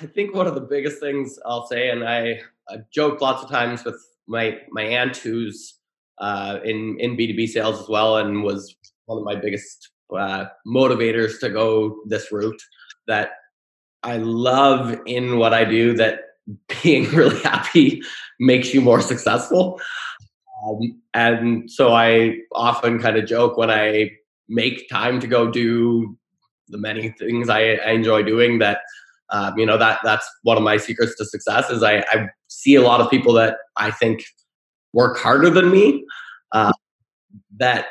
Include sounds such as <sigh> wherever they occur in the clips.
I think one of the biggest things I'll say, and I, I joke lots of times with my my aunt who's uh, in in B two B sales as well, and was one of my biggest uh, motivators to go this route. That I love in what I do. That <laughs> being really happy makes you more successful. Um, and so I often kind of joke when I make time to go do the many things I, I enjoy doing that um, you know that that's one of my secrets to success is I, I, see a lot of people that I think work harder than me uh, that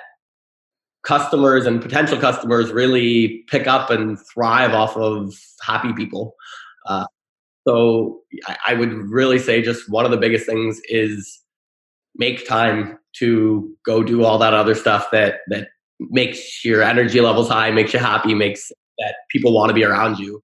customers and potential customers really pick up and thrive off of happy people. Uh, so I, I would really say just one of the biggest things is make time to go do all that other stuff that that makes your energy levels high, makes you happy, makes that people want to be around you.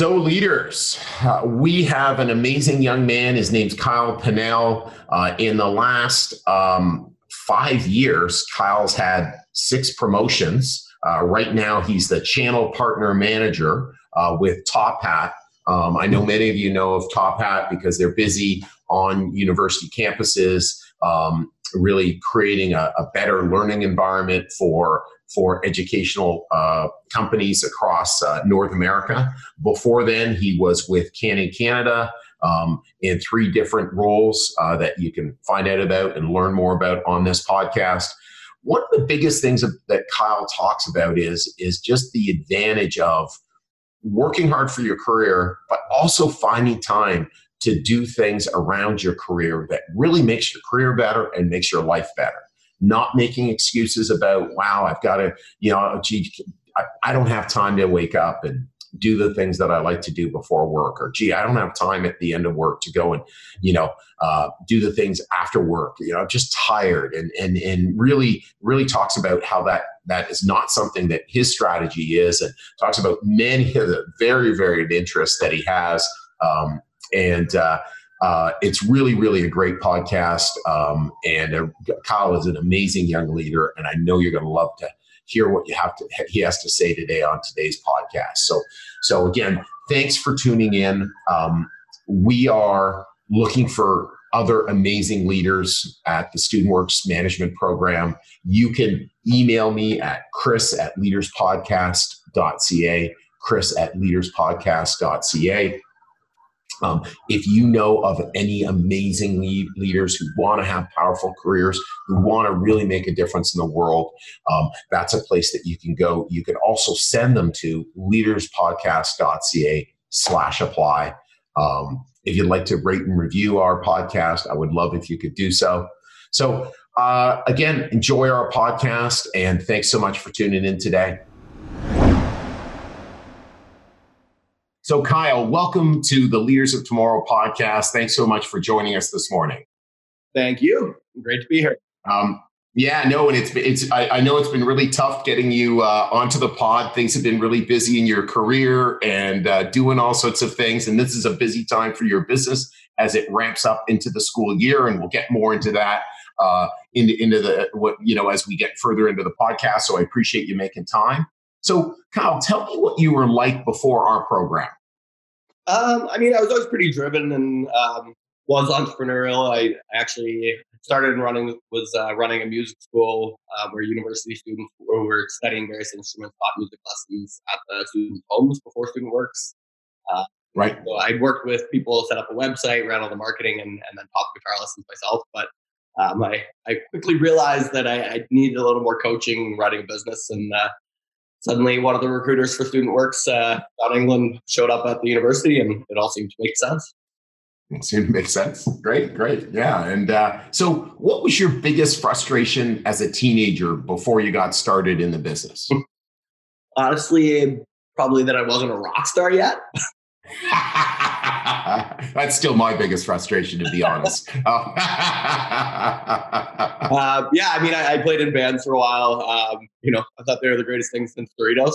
So, leaders, uh, we have an amazing young man. His name's Kyle Pinnell. Uh, in the last um, five years, Kyle's had six promotions. Uh, right now, he's the channel partner manager uh, with Top Hat. Um, I know many of you know of Top Hat because they're busy on university campuses, um, really creating a, a better learning environment for for educational uh, companies across uh, North America. Before then, he was with Canon Canada um, in three different roles uh, that you can find out about and learn more about on this podcast. One of the biggest things that Kyle talks about is, is just the advantage of working hard for your career, but also finding time to do things around your career that really makes your career better and makes your life better not making excuses about, wow, I've got to, you know, gee, I, I don't have time to wake up and do the things that I like to do before work, or gee, I don't have time at the end of work to go and, you know, uh, do the things after work. You know, just tired, and and and really really talks about how that that is not something that his strategy is, and talks about many of the very varied interests that he has, um, and. Uh, uh, it's really, really a great podcast. Um, and uh, Kyle is an amazing young leader, and I know you're going to love to hear what you have to he has to say today on today's podcast. So, so again, thanks for tuning in. Um, we are looking for other amazing leaders at the Student Works Management Program. You can email me at chris at leaderspodcast.ca, chris at leaderspodcast.ca. Um, if you know of any amazing lead leaders who want to have powerful careers, who want to really make a difference in the world, um, that's a place that you can go. You can also send them to leaderspodcast.ca slash apply. Um, if you'd like to rate and review our podcast, I would love if you could do so. So, uh, again, enjoy our podcast and thanks so much for tuning in today. So, Kyle, welcome to the Leaders of Tomorrow podcast. Thanks so much for joining us this morning. Thank you. Great to be here. Um, yeah, no, and it's it's I, I, know it's been really tough getting you uh, onto the pod. Things have been really busy in your career and uh, doing all sorts of things, and this is a busy time for your business as it ramps up into the school year, and we'll get more into that uh, into into the what you know as we get further into the podcast. So I appreciate you making time. So, Kyle, tell me what you were like before our program. Um, I mean, I was always pretty driven and um, was entrepreneurial. I actually started running was uh, running a music school uh, where university students were studying various instruments taught music lessons at the student homes before Student Works. Uh, right. So I worked with people, set up a website, ran all the marketing, and, and then taught guitar lessons myself. But um, I, I quickly realized that I, I, needed a little more coaching running a business, and uh, suddenly one of the recruiters for Student Works uh, out England showed up at the university, and it all seemed to make sense. It seemed to make sense. Great, great, yeah. And uh, so, what was your biggest frustration as a teenager before you got started in the business? <laughs> Honestly, probably that I wasn't a rock star yet. <laughs> That's still my biggest frustration, to be honest. <laughs> <laughs> uh, yeah, I mean, I, I, played in bands for a while. Um, you know, I thought they were the greatest thing since Doritos.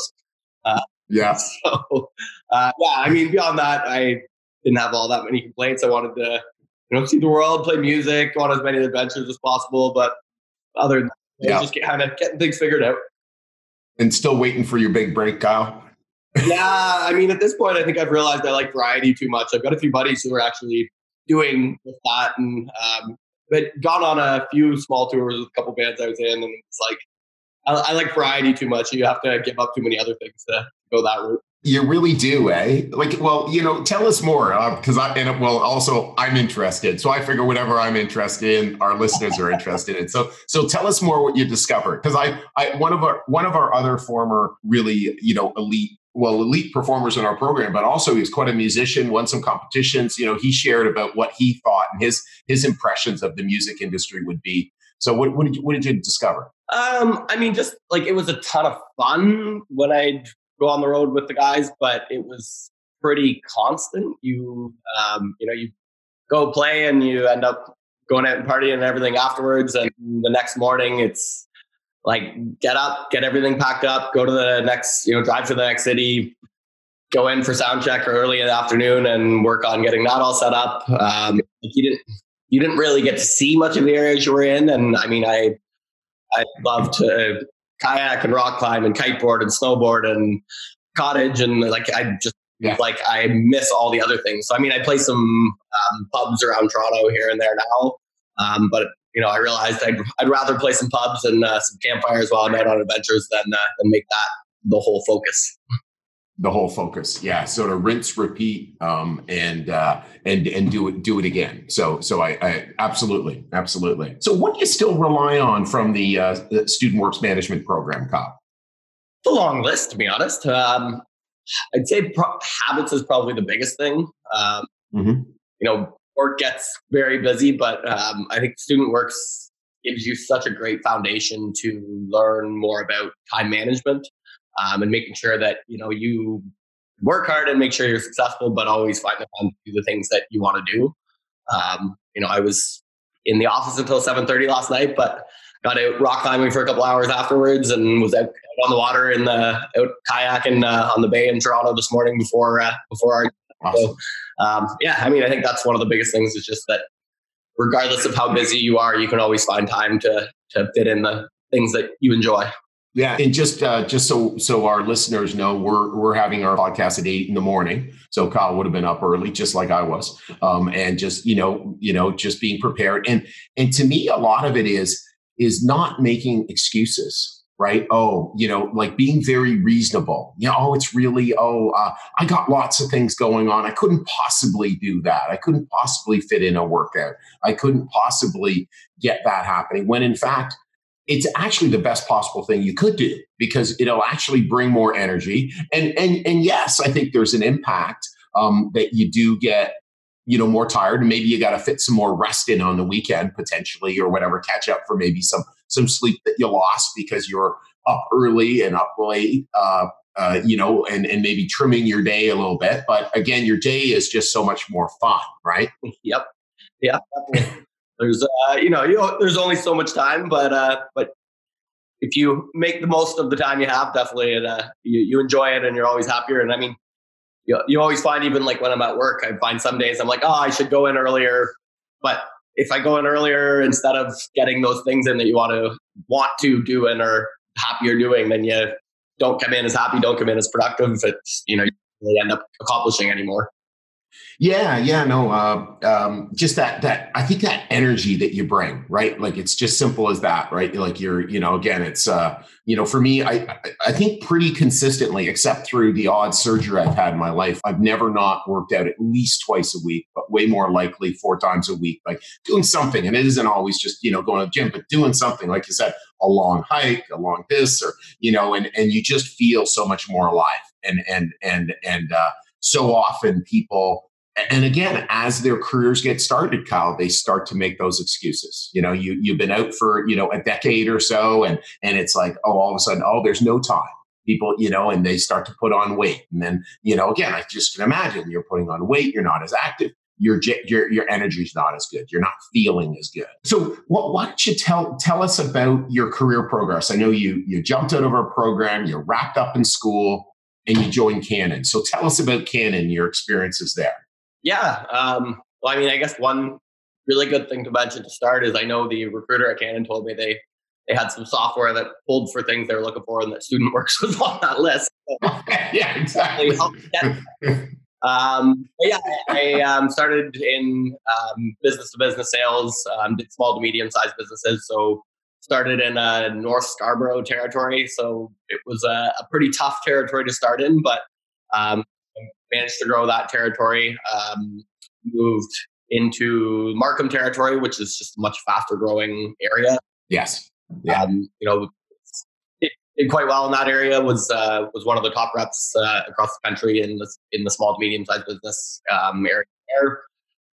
Uh, yeah. So, uh, yeah, I mean, beyond that, I didn't have all that many complaints. I wanted to, you know, see the world, play music, go on as many adventures as possible. But other than that, yeah. just kind of getting things figured out. And still waiting for your big break, Kyle? Yeah, I mean, at this point, I think I've realized I like variety too much. I've got a few buddies who are actually doing that, and um, but gone on a few small tours with a couple bands I was in, and it's like I, I like variety too much. You have to give up too many other things to go that route. You really do, eh? Like, well, you know, tell us more because uh, I and well, also I'm interested, so I figure whatever I'm interested in, our listeners are interested in. So, so tell us more what you discovered because I, I one of our one of our other former really you know elite well elite performers in our program but also he's quite a musician won some competitions. You know he shared about what he thought and his his impressions of the music industry would be. So what, what did you what did you discover? Um i mean just like it was a ton of fun when i go on the road with the guys but it was pretty constant. You um you know you go play and you end up going out and partying and everything afterwards and the next morning it's like get up, get everything packed up, go to the next, you know, drive to the next city, go in for sound check early in the afternoon and work on getting that all set up. Um, you didn't, you didn't really get to see much of the areas you were in. And I mean, I, I love to kayak and rock climb and kiteboard and snowboard and cottage. And like, I just, yeah. like I miss all the other things. So, I mean, I play some um, pubs around Toronto here and there now. Um, but you know, I realized I'd, I'd rather play some pubs and uh, some campfires while I'm out on adventures than uh, than make that the whole focus. The whole focus, yeah. So to rinse, repeat, um, and uh, and and do it do it again. So so I, I absolutely absolutely. So what do you still rely on from the, uh, the Student Works Management Program? It's a long list, to be honest. Um, I'd say pro- habits is probably the biggest thing. Um, mm-hmm. You know, work gets very busy, but um, I think Student Works gives you such a great foundation to learn more about time management um, and making sure that you know you work hard and make sure you're successful, but always find the time to do the things that you want to do. Um, you know, I was in the office until 7:30 last night, but got out rock climbing for a couple hours afterwards and was out, on the water in the out kayaking uh, on the bay in Toronto this morning before uh, before our. Awesome. So, um, yeah, I mean, I think that's one of the biggest things is just that regardless of how busy you are, you can always find time to to fit in the things that you enjoy. Yeah, and just uh, just so so our listeners know, we're we're having our podcast at eight in the morning. So Kyle would have been up early, just like I was, um, and just you know you know just being prepared. And and to me, a lot of it is is not making excuses right? Oh, you know, like being very reasonable. You know, oh, it's really, oh, uh, I got lots of things going on. I couldn't possibly do that. I couldn't possibly fit in a workout. I couldn't possibly get that happening. When in fact, it's actually the best possible thing you could do because it'll actually bring more energy. And and and yes, I think there's an impact um, that you do get you know more tired and maybe you got to fit some more rest in on the weekend potentially or whatever catch up for maybe some some sleep that you lost because you're up early and up late uh, uh, you know and and maybe trimming your day a little bit. But again your day is just so much more fun right? <laughs> Yep. Yeah there's uh you know you know, there's only so much time but uh but if you make the most of the time you have definitely it, uh, you, you enjoy it and you're always happier. And i mean you, you always find even like when I'm at work, I find some days I'm like, oh, I should go in earlier. But if I go in earlier instead of getting those things in that you want to want to do and are happier doing, then you don't come in as happy, don't come in as productive. It's you know you really end up accomplishing anymore. Yeah, yeah, no, uh, um, just that that I think that energy that you bring, right? Like it's just simple as that, right? Like you're, you know, again, it's, uh, you know, for me, I I think pretty consistently, except through the odd surgery I've had in my life, I've never not worked out at least twice a week, but way more likely four times a week, like doing something, and it isn't always just you know going to the gym, but doing something, like you said, a long hike, a long this, or you know, and and you just feel so much more alive, and and and and uh, so often people and again as their careers get started kyle they start to make those excuses you know you you've been out for you know a decade or so and and it's like oh all of a sudden oh there's no time people, you know, and they start to put on weight. And then, you know, again, I just can imagine you're putting on weight, you're not as active, your your your energy's not as good. You're not feeling as good. So, what, why don't you tell tell us about your career progress? I know you you jumped out of our program, You're wrapped up in school, and you joined Canon. So, tell us about Canon, your experiences there. Yeah, um, well, I mean, I guess one really good thing to mention to start is I know the recruiter at Canon told me they they had some software that pulled for things they were looking for, and that StudentWorks <laughs> was on that list. <laughs> Yeah, exactly. Um, yeah, I, I um, started in um, business to business sales, um, did small to medium sized businesses. So started in a North Scarborough territory. So it was a, a pretty tough territory to start in, but um, managed to grow that territory. Um, moved into Markham territory, which is just a much faster growing area. Yes. Yeah. Um, you know, did quite well in that area. Was uh, was one of the top reps uh, across the country in the in the small to medium sized business um, area. There.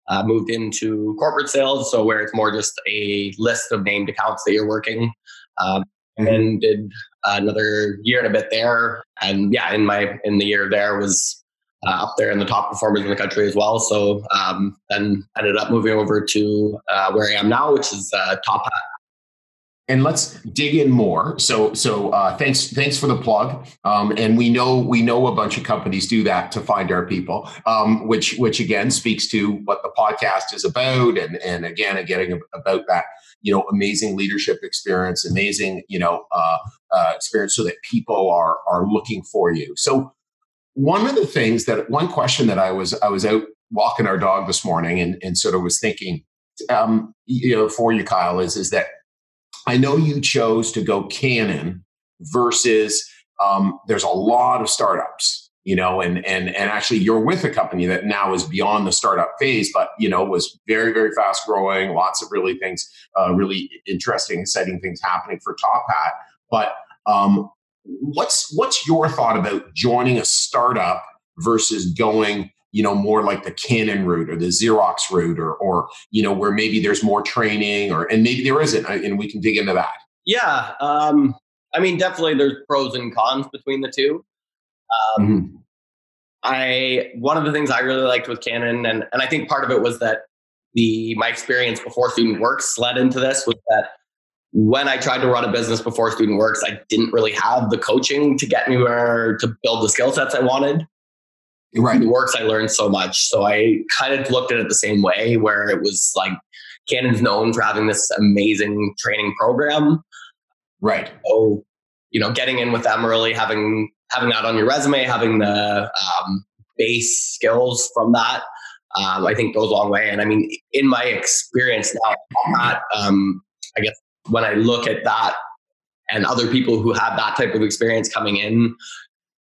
Uh, moved into corporate sales, so where it's more just a list of named accounts that you're working. Um, mm-hmm. And did another year and a bit there, and yeah, in my in the year there was uh, up there in the top performers in the country as well. So um, then ended up moving over to uh, where I am now, which is uh, Top Hat and let's dig in more. So, so uh, thanks, thanks for the plug. Um, and we know we know a bunch of companies do that to find our people, um, which which again speaks to what the podcast is about, and and again, getting about that you know amazing leadership experience, amazing you know uh, uh, experience, so that people are are looking for you. So, one of the things that one question that I was I was out walking our dog this morning, and and sort of was thinking, um, you know, for you, Kyle, is is that I know you chose to go Canon versus um, there's a lot of startups, you know, and and and actually you're with a company that now is beyond the startup phase, but you know was very very fast growing, lots of really things, uh, really interesting, exciting things happening for Top Hat. But um, what's what's your thought about joining a startup versus going you know more like the canon route or the xerox route or or you know where maybe there's more training or and maybe there isn't and we can dig into that. Yeah um i mean definitely there's pros and cons between the two. Um mm-hmm. i one of the things i really liked with canon and and i think part of it was that the my experience before student works led into this was that when I tried to run a business before Student Works, I didn't really have the coaching to get me where to build the skill sets I wanted right. works, I learned so much. So I kind of looked at it the same way, where it was like Canon's known for having this amazing training program. Right. So, you know, getting in with them early, having having that on your resume, having the um, base skills from that, um, I think goes a long way. And I mean, in my experience now, that, um, I guess when I look at that and other people who have that type of experience coming in,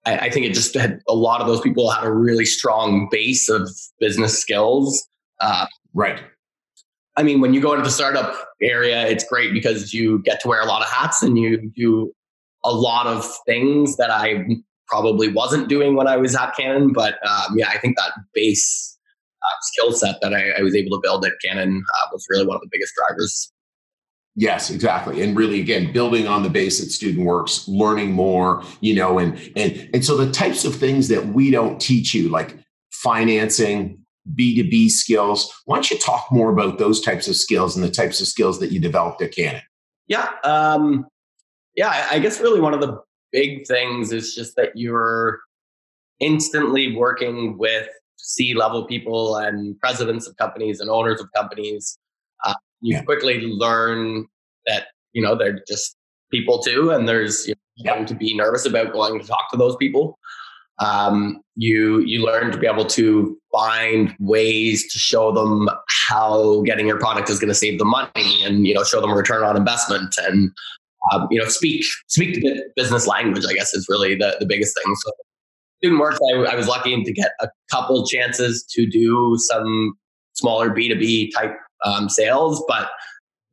I, I think it just had a lot of those people had a really strong base of business skills. Uh, right. I mean, when you go into the startup area, it's great because you get to wear a lot of hats and you do a lot of things that I probably wasn't doing when I was at Canon. But um, yeah, I think that base uh, skill set that I, I, was able to build at Canon uh, was really one of the biggest drivers Yes, exactly. And really again, building on the base that student works, learning more, you know, and and and so the types of things that we don't teach you, like financing, B2B skills. Why don't you talk more about those types of skills and the types of skills that you developed at Canon? Yeah. Um, yeah, I guess really one of the big things is just that you're instantly working with C level people and presidents of companies and owners of companies you yeah. quickly learn that you know they're just people too, and there's you know, yeah. to be nervous about going to talk to those people. Um, you you learn to be able to find ways to show them how getting your product is going to save them money, and you know show them a return on investment, and um, you know speak speak the business language. I guess is really the the biggest thing. So student works, I, I was lucky to get a couple chances to do some smaller B two B type um, sales, but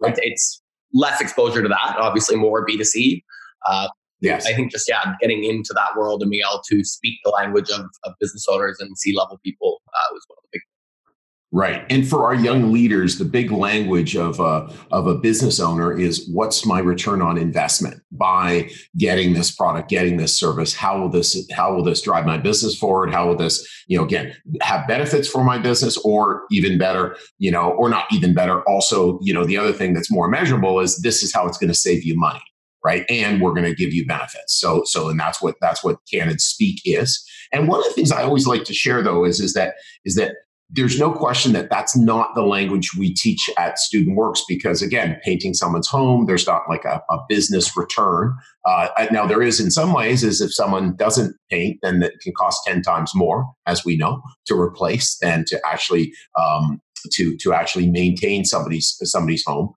right. it's less exposure to that. Obviously, more B two C. Uh, yes, I think just yeah, getting into that world and being able to speak the language of, of business owners and C level people uh, was one of the big. Right. And for our young leaders, the big language of a, of a business owner is what's my return on investment by getting this product, getting this service? How will this, how will this drive my business forward? How will this, you know, again, have benefits for my business or even better, you know, or not even better. Also, you know, the other thing that's more measurable is this is how it's going to save you money right and we're going to give you benefits so so and that's what that's what candid speak is and one of the things i always like to share though is is that is that there's no question that that's not the language we teach at student works because again painting someone's home there's not like a, a business return. Uh, now there is in some ways is if someone doesn't paint then it can cost 10 times more as we know to replace than to actually um, to to actually maintain somebody's somebody's home.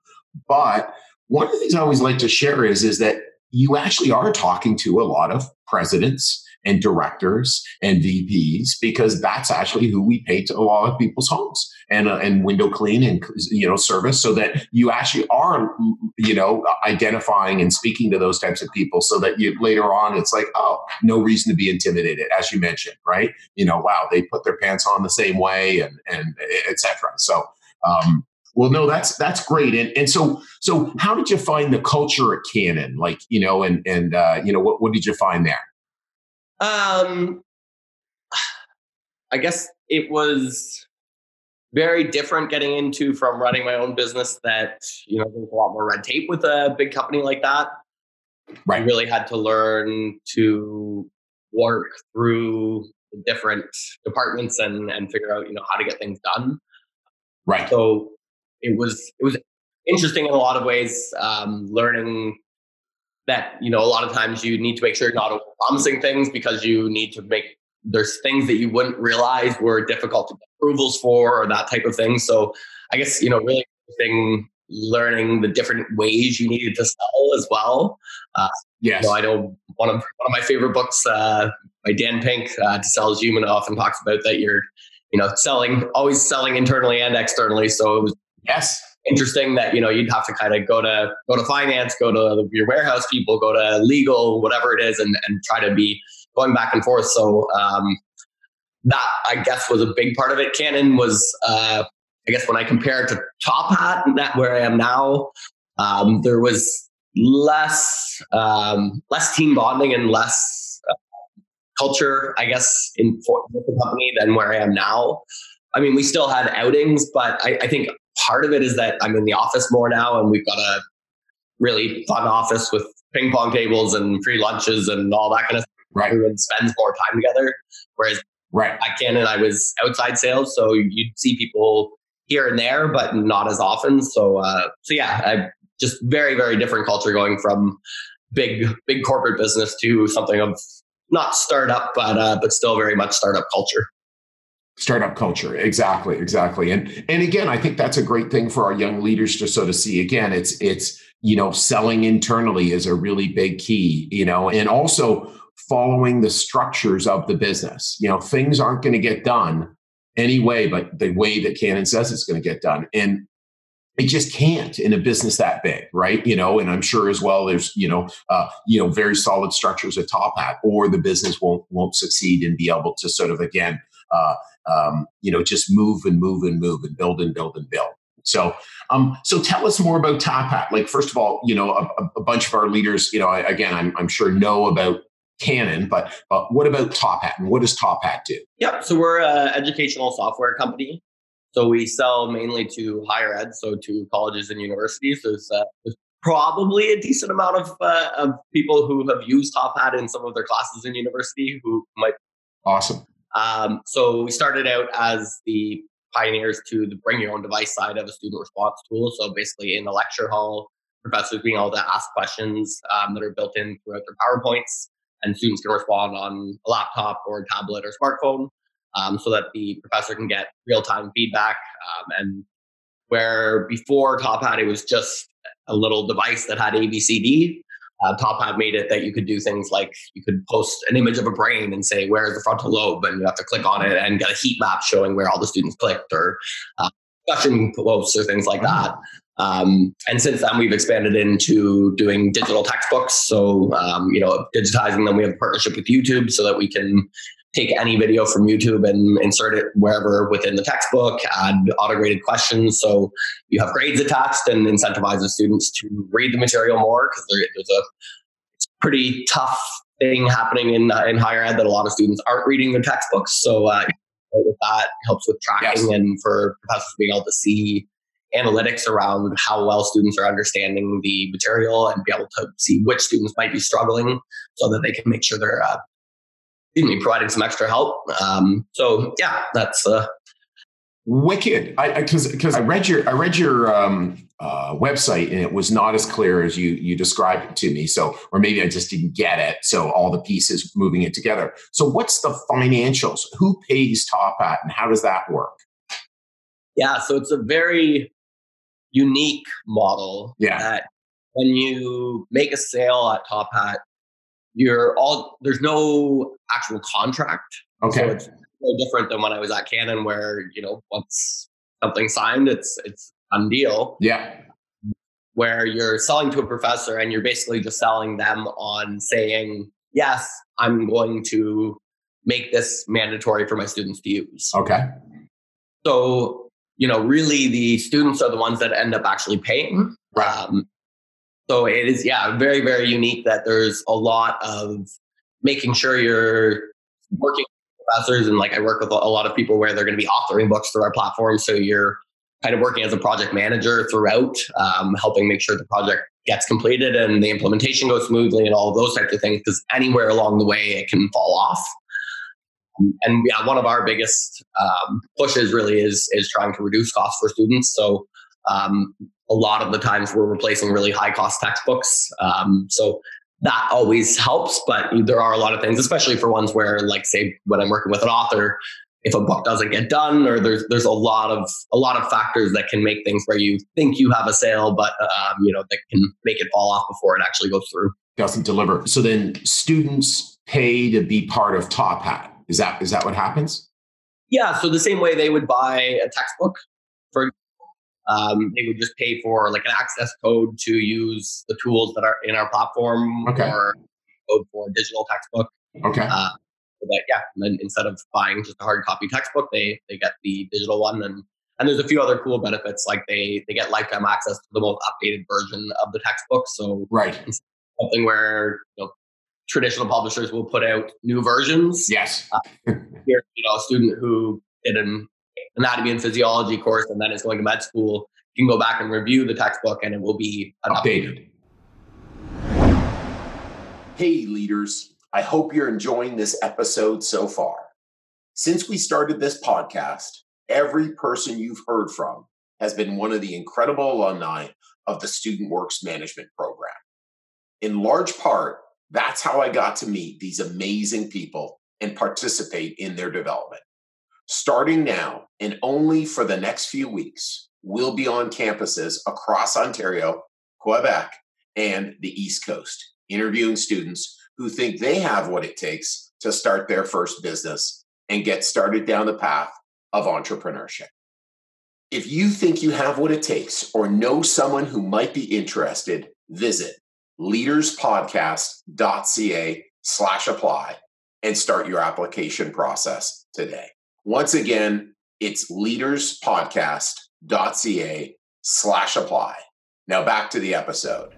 But one of the things i always like to share is is that you actually are talking to a lot of presidents and directors and VPs because that's actually who we paint a lot of people's homes and uh, and window clean and you know service so that you actually are you know identifying and speaking to those types of people so that you later on it's like oh no reason to be intimidated as you mentioned right you know wow they put their pants on the same way and and etc so um, well, no, that's that's great. And and so so how did you find the culture at Canon? Like, you know, and and uh, you know, what what did you find there? Um, I guess it was very different getting into from running my own business. That you know, there's a lot more red tape with a big company like that. Right. I really had to learn to work through the different departments and and figure out you know how to get things done. Right. So it was it was interesting in a lot of ways. Um, learning that you know a lot of times you need to make sure you're not promising things because you need to make there's things that you wouldn't realize were difficult to get approvals for or that type of thing. So i guess you know really interesting learning the different ways you needed to sell as well. Uh, yes. you know, i know one of one of my favorite books uh, by dan pink uh, to sell is human often talks about that you're you know selling always selling internally and externally. So it was yes interesting that you know you'd have to kind of go to go to finance, go to your warehouse people, go to legal, whatever it is, and and try to be going back and forth. So um, that I guess was a big part of it. Canon was, uh, I guess, when I compare it to Top Hat, that where I am now, um, there was less um, less team bonding and less uh, culture, I guess, in for the company than where I am now. I mean, we still had outings, but I, I think part of it is that I'm in the office more now and we've got a really fun office with ping pong tables and free lunches and all that kind of stuff. Right. Everyone spends more time together. Whereas right. at Canon, I was outside sales. So you'd see people here and there, but not as often. So, uh, so yeah, I just very, very different culture going from big, big corporate business to something of not startup, but, uh, but still very much startup culture startup culture. Exactly exactly. And and again i think that's a great thing for our young leaders to sort of see. Again it's it's you know selling internally is a really big key you know and also following the structures of the business. You know things aren't going to get done anyway but the way that canon says it's going to get done. And it just can't in a business that big right? You know and i'm sure as well there's you know uh, you know very solid structures at top hat or the business won't won't succeed and be able to sort of again uh, um, you know, just move and move and move and build and build and build. So, um, so tell us more about Top Hat. Like, first of all, you know, a, a bunch of our leaders, you know, I, again, I'm, I'm sure know about Canon, but uh, what about Top Hat and what does Top Hat do? Yep. So we're an educational software company. So we sell mainly to higher ed, so to colleges and universities. There's, uh, there's probably a decent amount of, uh, of people who have used Top Hat in some of their classes in university who might. Awesome. Um, so we started out as the pioneers to the bring your own device side of a student response tool. So basically, in the lecture hall, professors being able to ask questions um, that are built in throughout their PowerPoints, and students can respond on a laptop or a tablet or smartphone, um, so that the professor can get real time feedback. Um, and where before Top Hat, it was just a little device that had ABCD uh, Top Hat made it that you could do things like you could post an image of a brain and say where is the frontal lobe, and you have to click on it and get a heat map showing where all the students clicked, or uh, discussion posts or things like that. Um, and since then, we've expanded into doing digital textbooks. So, um, you know, digitizing them. We have a partnership with YouTube so that we can take any video from YouTube and insert it wherever within the textbook, add auto-graded questions. So you have grades attached and incentivizes students to read the material more because there, there's a pretty tough thing happening in, in higher ed that a lot of students aren't reading their textbooks. So uh, with that helps with tracking yes. and for professors being able to see analytics around how well students are understanding the material and be able to see which students might be struggling so that they can make sure they're uh, excuse me, providing some extra help. Um, so yeah, that's uh, wicked. I because because I, read your I read your um, uh, website and it was not as clear as you you described it to me. So or maybe I just didn't get it. So all the pieces moving it together. So what's the financials? Who pays Top Hat and how does that work? Yeah, so it's a very unique model. Yeah. That when you make a sale at Top Hat, you're all there's no actual contract. Okay. So it's very different than when I was at Canon where, you know, once something signed, it's it's done deal. Yeah. Where you're selling to a professor and you're basically just selling them on saying, Yes, I'm going to make this mandatory for my students to use. Okay. So, you know, really the students are the ones that end up actually paying. Right. Um, so it is, yeah, very, very unique that there's a lot of making sure you're working with professors. And like I work with a lot of people where they're going to be authoring books through our platform. So you're kind of working as a project manager throughout, um, helping make sure the project gets completed and the implementation goes smoothly and all of those types of things. Because anywhere along the way, it can fall off. And yeah, one of our biggest um, pushes really is is trying to reduce costs for students. So um, a lot of the times we're replacing really high cost textbooks. Um, so that always helps, but there are a lot of things, especially for ones where, like, say, when I'm working with an author, if a book doesn't get done, or there's there's a lot of a lot of factors that can make things where you think you have a sale, but um, you know that can make it fall off before it actually goes through. Doesn't deliver. So then students pay to be part of Top Hat. Is that is that what happens? Yeah. So the same way they would buy a textbook, for um, they would just pay for like an access code to use the tools that are in our platform okay. or code for a digital textbook. Okay. Uh, but yeah, and instead of buying just a hard copy textbook, they they get the digital one, and and there's a few other cool benefits like they they get lifetime access to the most updated version of the textbook. So right, something where you know traditional publishers will put out new versions. Yes, uh, <laughs> here you know a student who did an anatomy and physiology course and then is going to med school, you can go back and review the textbook and it will be updated. Hey, leaders. I hope you're enjoying this episode so far. Since we started this podcast, every person you've heard from has been one of the incredible alumni of the Student Works Management Program. In large part, that's how I got to meet these amazing people and participate in their development. Starting now and only for the next few weeks, we'll be on campuses across Ontario, Quebec, and the East Coast, interviewing students who think they have what it takes to start their first business and get started down the path of entrepreneurship. If you think you have what it takes or know someone who might be interested, visit leaderspodcast.ca slash apply and start your application process today. Once again, it's leaderspodcast.ca slash apply. Now back to the episode.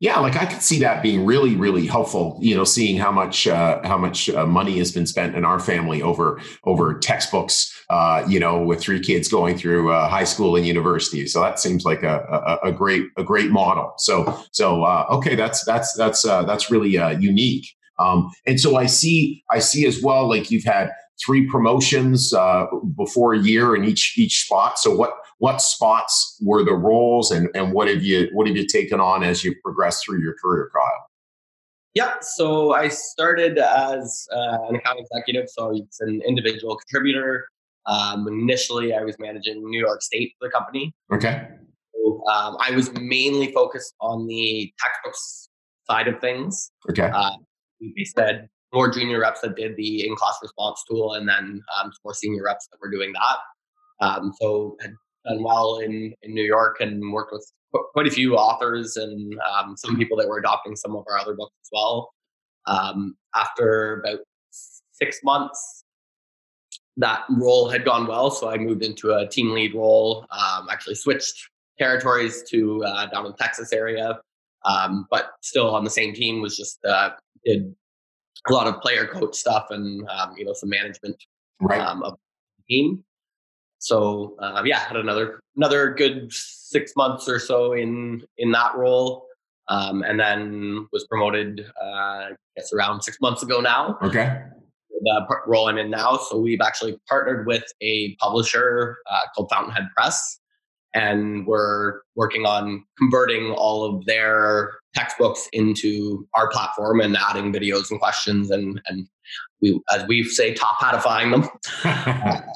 Yeah, like I could see that being really, really helpful. You know, seeing how much uh, how much uh, money has been spent in our family over over textbooks. Uh, you know, with three kids going through uh, high school and university, so that seems like a, a, a great a great model. So so uh, okay, that's that's that's uh, that's really unique. Um, and so I see, I see as well, like you've had three promotions uh, before a year in each each spot. So what what spots were the roles, and and what have you what have you taken on as you progressed through your career, Kyle? Yeah, so I started as uh, an account executive, so it's an individual contributor. Um, initially, I was managing New York State for the company. Okay. So, um, I was mainly focused on the textbooks side of things. Okay. Uh, they said more junior reps that did the in-class response tool, and then um, more senior reps that were doing that. Um, so had done well in in New York and worked with quite a few authors and um, some people that were adopting some of our other books as well. Um, after about six months, that role had gone well, so I moved into a team lead role. Um, actually, switched territories to uh, down in Texas area, um, but still on the same team. Was just uh, did a lot of player coach stuff and um, you know some management right. um, of the team. So uh, yeah, had another another good six months or so in in that role, um, and then was promoted. Uh, I guess around six months ago now. Okay. The role I'm in now. So we've actually partnered with a publisher uh, called Fountainhead Press, and we're working on converting all of their textbooks into our platform and adding videos and questions and and we as we say top hatifying them. <laughs>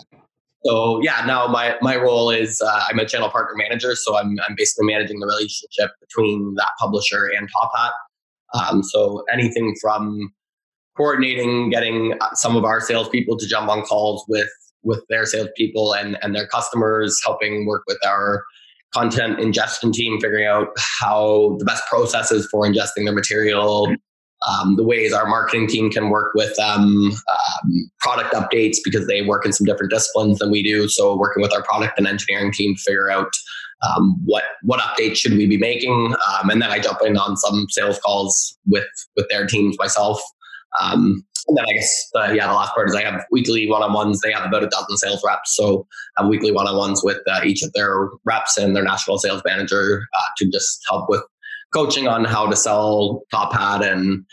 So yeah now my my role is uh, i'm a channel partner manager so i'm, I'm basically managing the relationship between that publisher and top hat. Um, so anything from coordinating getting uh, some of our salespeople to jump on calls with with their salespeople and and their customers helping work with our content ingestion team figuring out how the best processes for ingesting their material um, the ways our marketing team can work with them, um, product updates because they work in some different disciplines than we do. So working with our product and engineering team to figure out um, what what updates should we be making, um, and then I jump in on some sales calls with with their teams myself. Um, and then I guess uh, yeah, the last part is I have weekly one-on-ones. They have about a dozen sales reps, so I have weekly one-on-ones with uh, each of their reps and their national sales manager uh, to just help with coaching on how to sell Top Hat and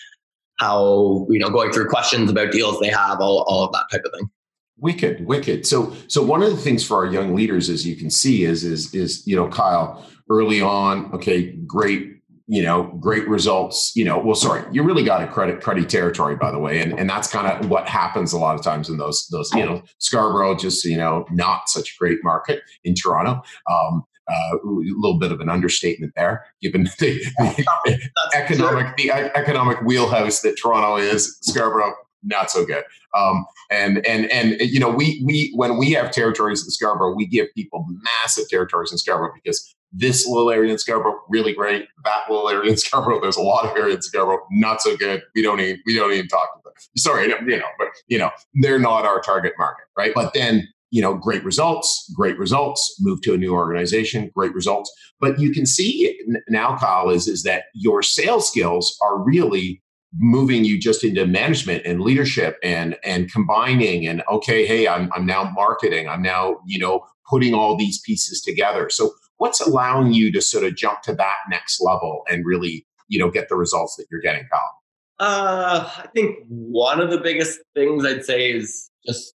how you know going through questions about deals they have, all, all of that type of thing. Wicked, wicked. So, so one of the things for our young leaders, as you can see, is is is you know, Kyle, early on, okay, great you know, great results, you know, well, sorry, you really got a credit credit territory, by the way. And, and that's kind of what happens a lot of times in those, those, you know, Scarborough, just, you know, not such a great market in Toronto. Um, uh, a little bit of an understatement there, given the, the <laughs> economic the economic wheelhouse that Toronto is. Scarborough, not so good. Um, and and and you know, we we when we have territories in Scarborough, we give people massive territories in Scarborough because this little area in Scarborough really great. That little area in <laughs> Scarborough, there's a lot of area in Scarborough not so good. We don't even we don't even talk to them. Sorry, you know, but you know, they're not our target market, right? But then you know, great results, great results, move to a new organization, great results. But you can see now, Kyle, is, is that your sales skills are really moving you just into management and leadership and and combining and okay, hey, I'm I'm now marketing, I'm now, you know, putting all these pieces together. So what's allowing you to sort of jump to that next level and really, you know, get the results that you're getting, Kyle? Uh, I think one of the biggest things I'd say is just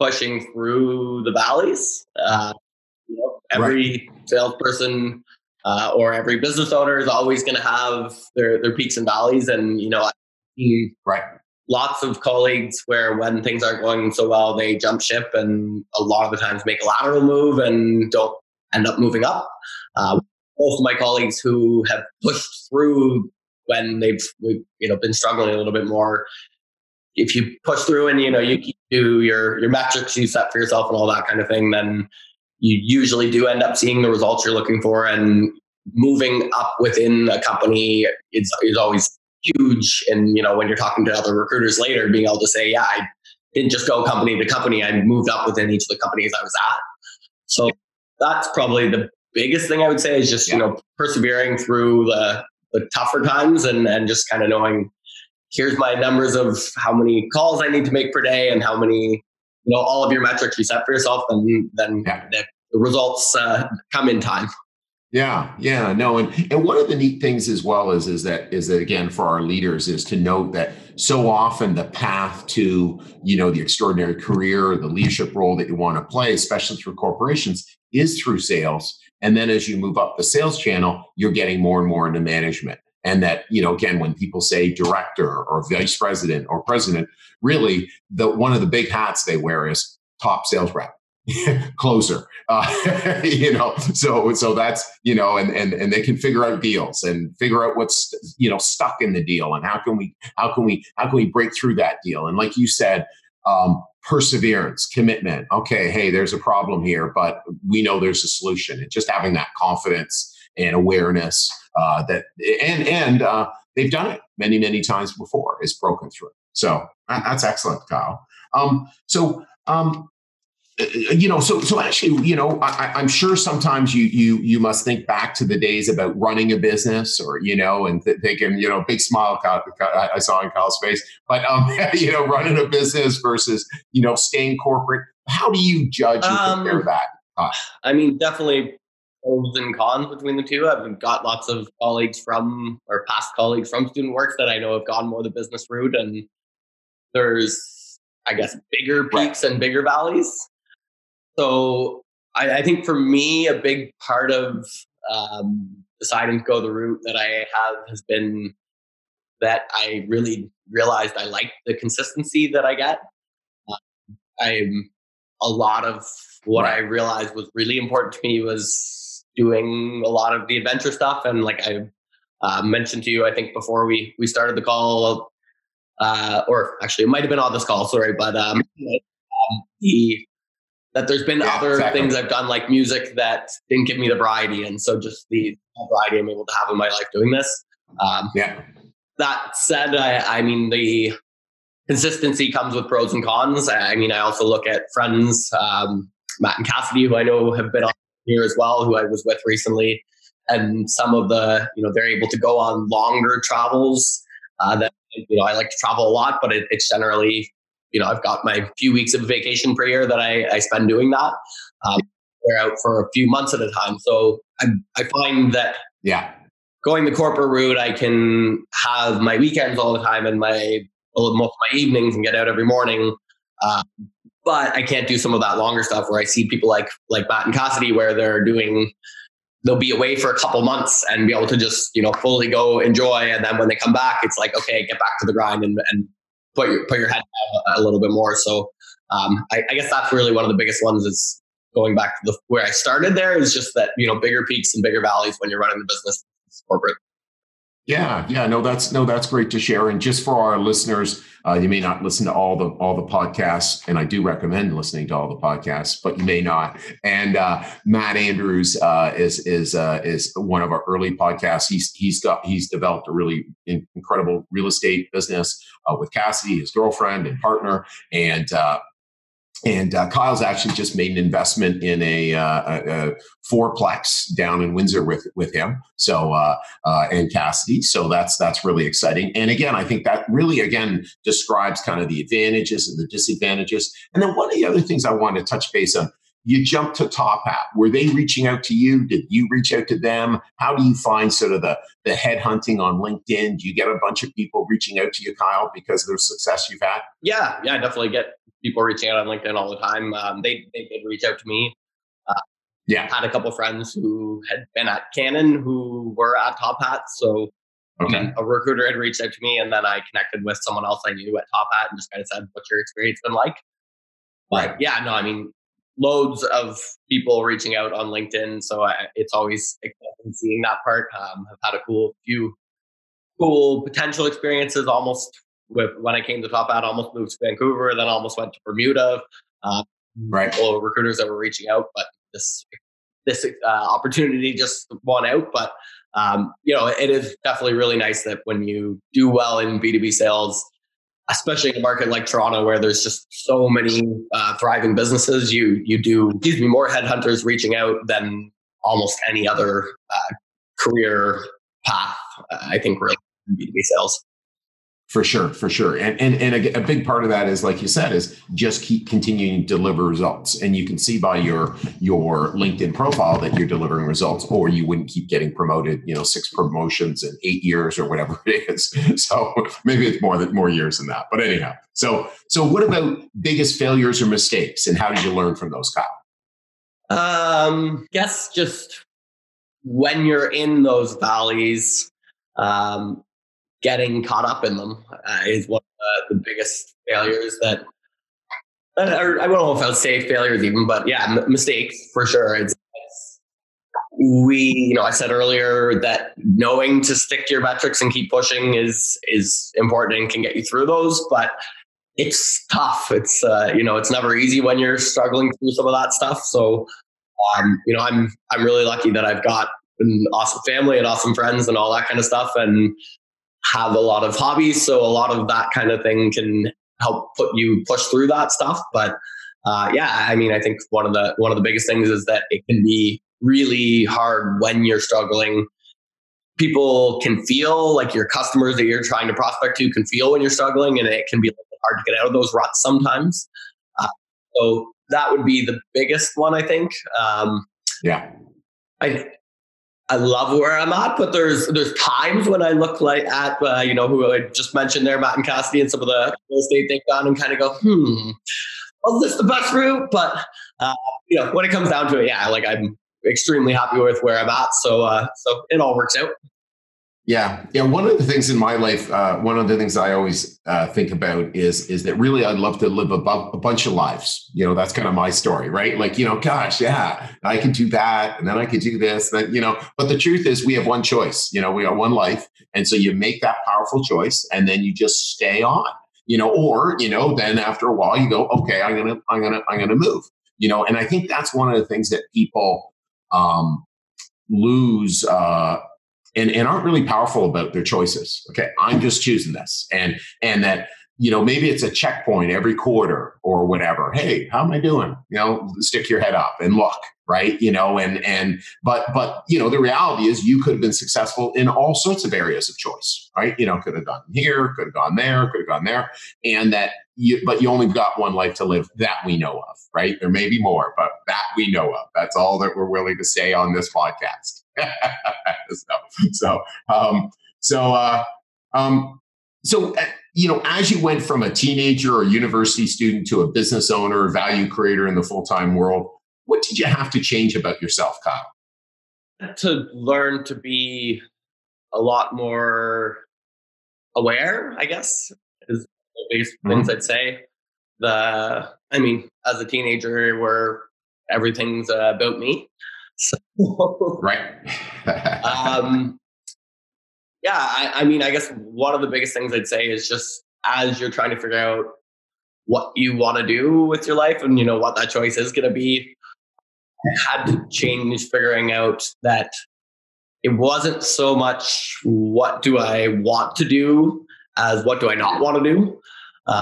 pushing through the valleys. Uh, you know, every right. salesperson uh, or every business owner is always going to have their their peaks and valleys, and you know, I see right. lots of colleagues where when things aren't going so well, they jump ship, and a lot of the times make a lateral move and don't end up moving up. Uh, most of my colleagues who have pushed through when they've you know been struggling a little bit more. If you push through and you know you do your your metrics you set for yourself and all that kind of thing, then you usually do end up seeing the results you're looking for. And moving up within a company is is always huge. And you know when you're talking to other recruiters later being able to say yeah i didn't just go company to company. I moved up within each of the companies i was at. So that's probably the biggest thing i would say is just yeah. you know persevering through the the tougher times and and just kind of knowing here's my numbers of how many calls I need to make per day and how many, you know, all of your metrics you set for yourself, then then yeah. the, the, results uh, come in time. Yeah, yeah, no, and and one of the neat things as well is is that is that again for our leaders is to note that so often the path to you know the extraordinary career, or the leadership role that you want to play, especially through corporations, is through sales. And then as you move up the sales channel, you're getting more and more into management and that you know again when people say director or vice president or president really the one of the big hats they wear is top sales rep <laughs> closer uh, <laughs> you know so so that's you know and, and and they can figure out deals and figure out what's you know stuck in the deal and how can we how can we how can we break through that deal and like you said um, perseverance commitment okay hey there's a problem here but we know there's a solution and just having that confidence and awareness uh, that and and uh, they've done it many, many times before is broken through. So that's excellent, Kyle. Um, so um, you know so so actually you know I, am sure sometimes you you you must think back to the days about running a business or you know and th- thinking you know big smile I saw in Kyle's face but um <laughs> you know running a business versus you know staying corporate. How do you judge and compare um, that? Uh, I mean definitely pros and cons between the two. I've got lots of colleagues from or past colleagues from student works that I know have gone more the business route and there's I guess bigger peaks right. and bigger valleys so I, I, think for me, a big part of um, deciding to go the route that I have has been that I really realized I like the consistency that I get. Uh, I'm a lot of what. I realized was really important to me was doing a lot of the adventure stuff, and like I uh, mentioned to you, I think before we we started the call, uh, or actually it might have been on this call, sorry, but um, um the that there's been yeah, other exactly. things I've done like music that didn't give me the variety. And so just the variety I'm able to have in my life doing this. Um, yeah. That said, I, I mean, the consistency comes with pros and cons. I mean, I also look at friends, um, Matt and Cassidy, who I know have been on here as well, who I was with recently. And some of the, you know, they're able to go on longer travels uh, that, you know, I like to travel a lot, but it, it's generally you know, I've got my few weeks of vacation per year that I, I spend doing that. Um, they're out for a few months at a time. So I, I find that yeah, going the corporate route, I can have my weekends all the time and my most of my evenings and get out every morning. Uh, but I can't do some of that longer stuff where I see people like like Matt and Cassidy where they're doing they'll be away for a couple months and be able to just you know fully go enjoy and then when they come back it's like okay get back to the grind and, and put your put your head down a little bit more. So um, I, I, guess that's really one of the biggest ones is going back to the where I started. There is just that you know bigger peaks and bigger valleys when you're running the business corporate. Yeah, yeah, no, that's no, that's great to share. And just for our listeners, uh, you may not listen to all the all the podcasts, and I do recommend listening to all the podcasts, but you may not. And uh, Matt Andrews uh, is is uh, is one of our early podcasts. He's he's got he's developed a really incredible real estate business uh, with Cassidy, his girlfriend and partner, and uh, and uh, Kyle's actually just made an investment in a, uh, a, a, fourplex down in Windsor with with him. So uh, uh, and Cassidy. So that's that's really exciting. And again, I think that really again describes kind of the advantages and the disadvantages. And then one of the other things I want to touch base on. You jumped to Top Hat. Were they reaching out to you? Did you reach out to them? How do you find sort of the the headhunting on LinkedIn? Do you get a bunch of people reaching out to you, Kyle, because of the success you've had? Yeah, yeah, I definitely get people reaching out on LinkedIn all the time. Um, they they did reach out to me. Uh, yeah, had a couple friends who had been at Canon who were at Top Hat, so okay. a recruiter had reached out to me, and then I connected with someone else I knew at Top Hat and just kind of said, "What's your experience been like?" But right. yeah, no, I mean, loads of people reaching out on LinkedIn, so I, it's always exciting seeing that part. Um, I've had a cool few cool potential experiences almost with when I came to Top Hat, almost moved to Vancouver, then almost went to Bermuda. Uh, right. All recruiters that were reaching out, but this this uh, opportunity just won out. But um, you know, it is definitely really nice that when you do well in B two B sales, especially in a market like Toronto where there's just so many uh, thriving businesses, you you do gives me more headhunters reaching out than almost any other uh, career path. I think really B two B sales. For sure, for sure, and and and a, a, big part of that is, like you said, is just keep continuing to deliver results, and you can see by your your LinkedIn profile that you're delivering results, or you wouldn't keep getting promoted, you know, six promotions in eight years or whatever <laughs> it is. So maybe it's more than more years than that. But anyhow, so so what about biggest failures or mistakes, and how did you learn from those, Kyle? Um, guess just when you're in those valleys, um, getting caught up in them uh, is one of the, the biggest failures that uh, I don't know if I would say failures even, but yeah, m- mistakes for sure. It's, it's, we, you know, I said earlier that knowing to stick to your metrics and keep pushing is is important and can get you through those, but it's tough. It's uh, you know, it's never easy when you're struggling through some of that stuff. So, um, you know, I'm I'm really lucky that I've got an awesome family and awesome friends and all that kind of stuff, and have a lot of hobbies, so a lot of that kind of thing can help put you push through that stuff. But uh, yeah, I mean, I think one of the one of the biggest things is that it can be really hard when you're struggling. People can feel like your customers that you're trying to prospect to can feel when you're struggling, and it can be hard to get out of those ruts sometimes. Uh, so that would be the biggest one, I think. Um, yeah, I I love where I'm at, but there's there's times when I look like at uh, you know who I just mentioned there, Matt and Cassidy, and some of the real estate they've done, and kind of go, hmm, was this the best route? But uh, you know, when it comes down to it, yeah, like I'm extremely happy with where I'm at. So uh, so it all works out. Yeah, yeah. One of the things in my life, uh, one of the things I always uh, think about is is that really I'd love to live a, bu- a bunch of lives. You know, that's kind of my story, right? Like, you know, gosh, yeah, I could do that, and then I could do this, and you know. But the truth is, we have one choice. You know, we got one life, and so you make that powerful choice, and then you just stay on. You know, or you know, then after a while, you go, okay, I'm gonna, I'm gonna, I'm gonna move. You know, and I think that's one of the things that people um, lose. Uh, and, and aren't really powerful about their choices. Okay, I'm just choosing this, and and that you know maybe it's a checkpoint every quarter or whatever. Hey, how am I doing? You know, stick your head up and look right. You know, and and but but you know the reality is you could have been successful in all sorts of areas of choice, right? You know, could have gone here, could have gone there, could have gone there, and that you, but you only got one life to live that we know of, right? There may be more, but that we know of. That's all that we're willing to say on this podcast. <laughs> so, so, um, so, uh, um, so, uh, you know, as you went from a teenager or university student to a business owner, value creator in the full time world, what did you have to change about yourself, Kyle? To learn to be a lot more aware, I guess, is the biggest mm-hmm. things I'd say. The, I mean, as a teenager, where everything's uh, about me. So, <laughs> right. <laughs> um, yeah, I, I mean, I guess one of the biggest things I'd say is just as you're trying to figure out what you want to do with your life and you know what that choice is going to be I had to change figuring out that it wasn't so much what do i want to do as what do i not want to do uh,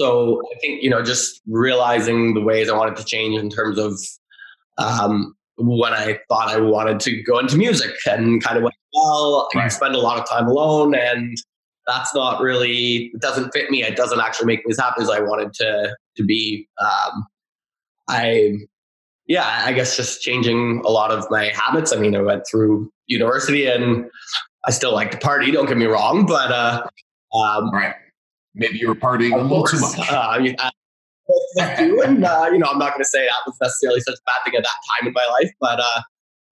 so i think you know just realizing the ways i wanted to change in terms of um, when I thought I wanted to go into music and kind of went, well, right. I spend a lot of time alone and that's not really, it doesn't fit me. It doesn't actually make me as happy as I wanted to, to be. Um, I, yeah, I guess just changing a lot of my habits. I mean, I went through university and I still like to party, don't get me wrong, but, uh, um, right. Maybe you were partying a little too much. Uh, I, do. And uh, you know, I'm not going to say that was necessarily such a bad thing at that time in my life, but uh,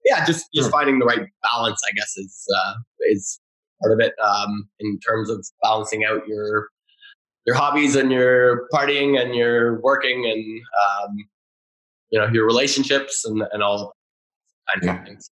yeah, just just sure. finding the right balance, I guess, is uh, is part of it um, in terms of balancing out your your hobbies and your partying and your working and um, you know your relationships and and all kinds yeah. of things.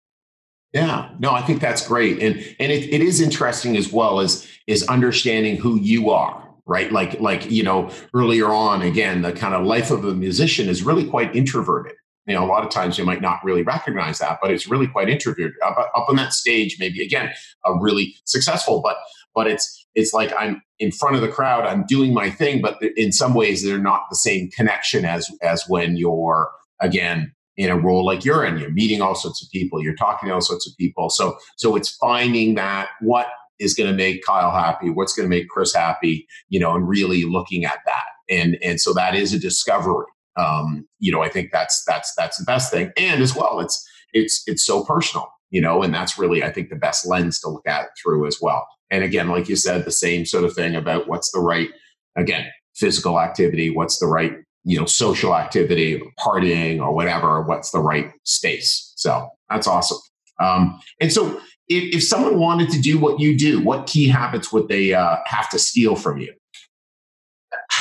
Yeah, no, I think that's great, and and it, it is interesting as well as is understanding who you are right? Like like you know earlier on again the kind of life of a musician is really quite introverted. You know a lot of times you might not really recognize that but it's really quite introverted up, up on that stage maybe again a really successful but but it's it's like i'm in front of the crowd i'm doing my thing but in some ways they're not the same connection as as when you're again in a role like you're in. You're meeting all sorts of people you're talking to all sorts of people. So so it's finding that what is going to make Kyle happy, what's going to make Chris happy, you know, and really looking at that. And and so that is a discovery. Um, you know, I think that's that's that's the best thing. And as well, it's it's it's so personal, you know, and that's really I think the best lens to look at it through as well. And again, like you said, the same sort of thing about what's the right again physical activity, what's the right you know social activity, partying or whatever, what's the right space. So that's awesome. Um, and so if, if someone wanted to do what you do, what key habits would they uh, have to steal from you?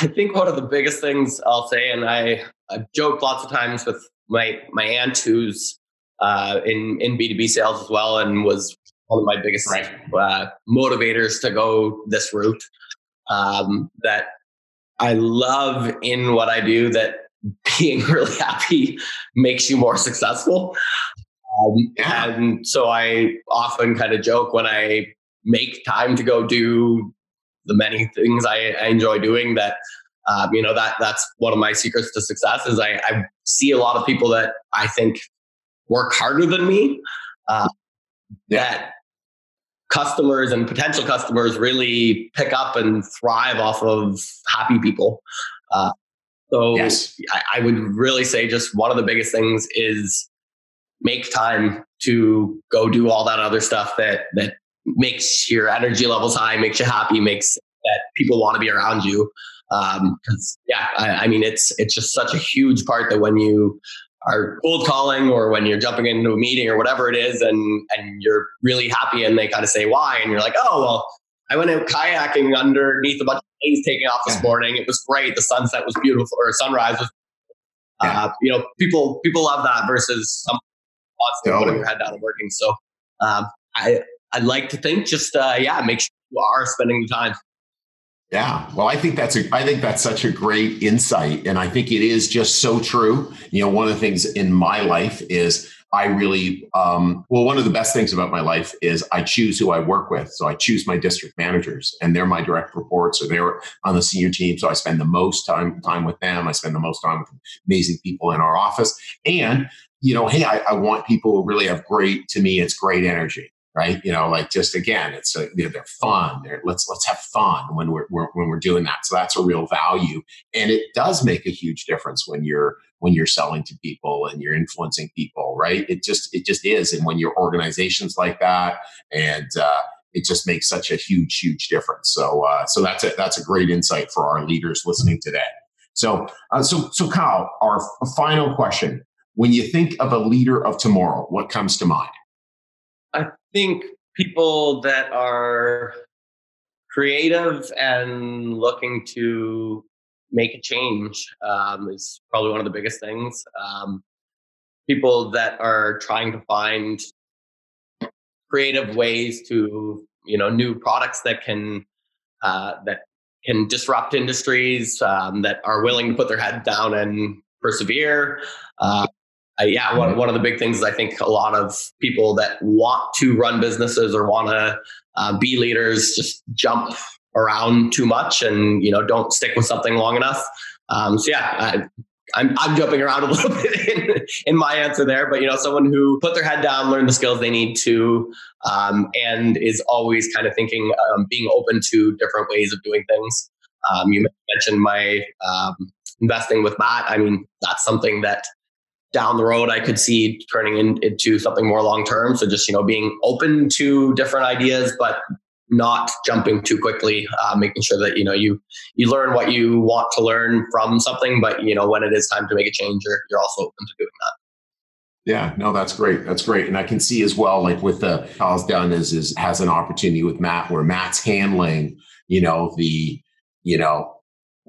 I think one of the biggest things I'll say, and I, I've joked lots of times with my my aunt who's uh, in in B two B sales as well, and was one of my biggest right. uh, motivators to go this route. Um, that I love in what I do that <laughs> being really happy makes you more successful. Um, and so I often kind of joke when I make time to go do the many things I, I enjoy doing that um, you know that that's one of my secrets to success is I, I, see a lot of people that I think work harder than me uh, that customers and potential customers really pick up and thrive off of happy people. Uh, so yes. I, I would really say just one of the biggest things is make time to go do all that other stuff that that makes your energy levels high, makes you happy, makes that people want to be around you. Um, cause yeah, I, I mean, it's, it's just such a huge part that when you are cold calling or when you're jumping into a meeting or whatever it is and, and you're really happy and they kind of say why, and you're like, oh, well, I went out kayaking underneath a bunch of planes taking off this morning. It was great. The sunset was beautiful or sunrise was, uh, you know, people, people love that versus some putting your head down and working. So, um, I, I'd like to think just, uh, yeah, make sure you are spending the time. Yeah, well, I think that's a I think that's such a great insight, and I think it is just so true. You know, one of the things in my life is I really um, well, one of the best things about my life is I choose who I work with. So I choose my district managers, and they're my direct reports, or they're on the senior team. So I spend the most time time with them. I spend the most time with amazing people in our office, and you know, hey, I, I want people who really have great. To me, it's great energy right? You know, like just again, it's a, you know, they're fun. They're, let's let's have fun when we're, we're, when we're doing that. So that's a real value, and it does make a huge difference when you're when you're selling to people and you're influencing people, right? It just it just is, and when your organizations like that, and uh, it just makes such a huge huge difference. So uh, so that's a that's a great insight for our leaders listening today. So uh, so so Kyle, our final question: When you think of a leader of tomorrow, what comes to mind? I think people that are creative and looking to make a change um, is probably one of the biggest things. Um, people that are trying to find creative ways to, you know, new products that can uh, that can disrupt industries, um, that are willing to put their head down and persevere. Uh, uh, yeah, one, one of the big things is I think a lot of people that want to run businesses or want to uh, be leaders just jump around too much and you know don't stick with something long enough. Um, so yeah, I, I'm, I'm jumping around a <laughs> little bit in, in my answer there, but you know, someone who put their head down, learn the skills they need to, um, and is always kind of thinking, um, being open to different ways of doing things. Um, you mentioned my um, investing with Matt. I mean, that's something that down the road I could see turning in, into something more long term. So just you know being open to different ideas, but not jumping too quickly, uh, making sure that you know you you learn what you want to learn from something, but you know when it is time to make a change, you're, you're also open to doing that. Yeah, no, that's great. That's great. And I can see as well, like with the Kyle's done is is has an opportunity with Matt where Matt's handling, you know, the, you know,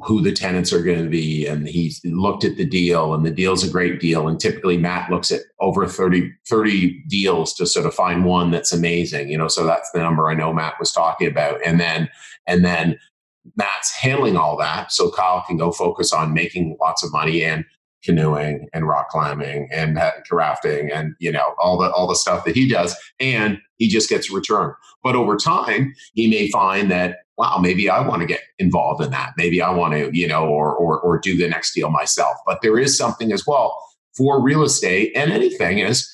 who the tenants are going to be and he's looked at the deal and the deal's a great deal and typically matt looks at over 30 30 deals to sort of find one that's amazing you know so that's the number i know matt was talking about. And then and then matt's handling all that so kyle can go focus on making lots of money and canoeing and rock climbing and rafting and you know all the all the stuff that he does and he just gets a return but over time he may find that wow, maybe I want to get involved in that. Maybe I want to, you know, or, or, or do the next deal myself. But there is something as well for real estate and anything is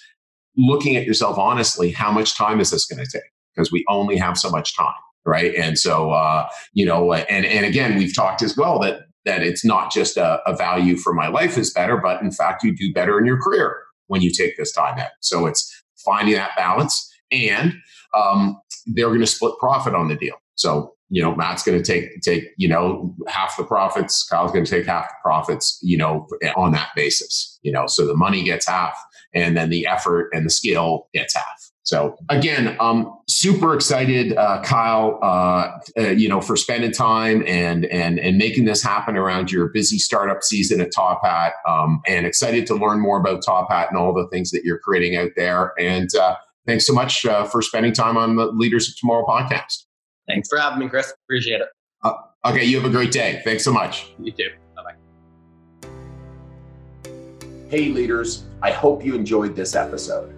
looking at yourself honestly. How much time is this going to take? Because we only have so much time. Right. And so, uh, you know, and, and again, we've talked as well that, that it's not just a, a value for my life is better, but in fact, you do better in your career when you take this time out. So it's finding that balance and um, they're going to split profit on the deal. So you know, Matt's going to take take you know half the profits. Kyle's going to take half the profits. You know, on that basis. You know, so the money gets half, and then the effort and the skill gets half. So again, um, super excited, uh, Kyle. Uh, uh, you know, for spending time and and and making this happen around your busy startup season at Top Hat, um, and excited to learn more about Top Hat and all the things that you're creating out there. And uh, thanks so much uh, for spending time on the Leaders of Tomorrow podcast. Thanks for having me, Chris. Appreciate it. Uh, okay, you have a great day. Thanks so much. You too. Bye bye. Hey, leaders, I hope you enjoyed this episode.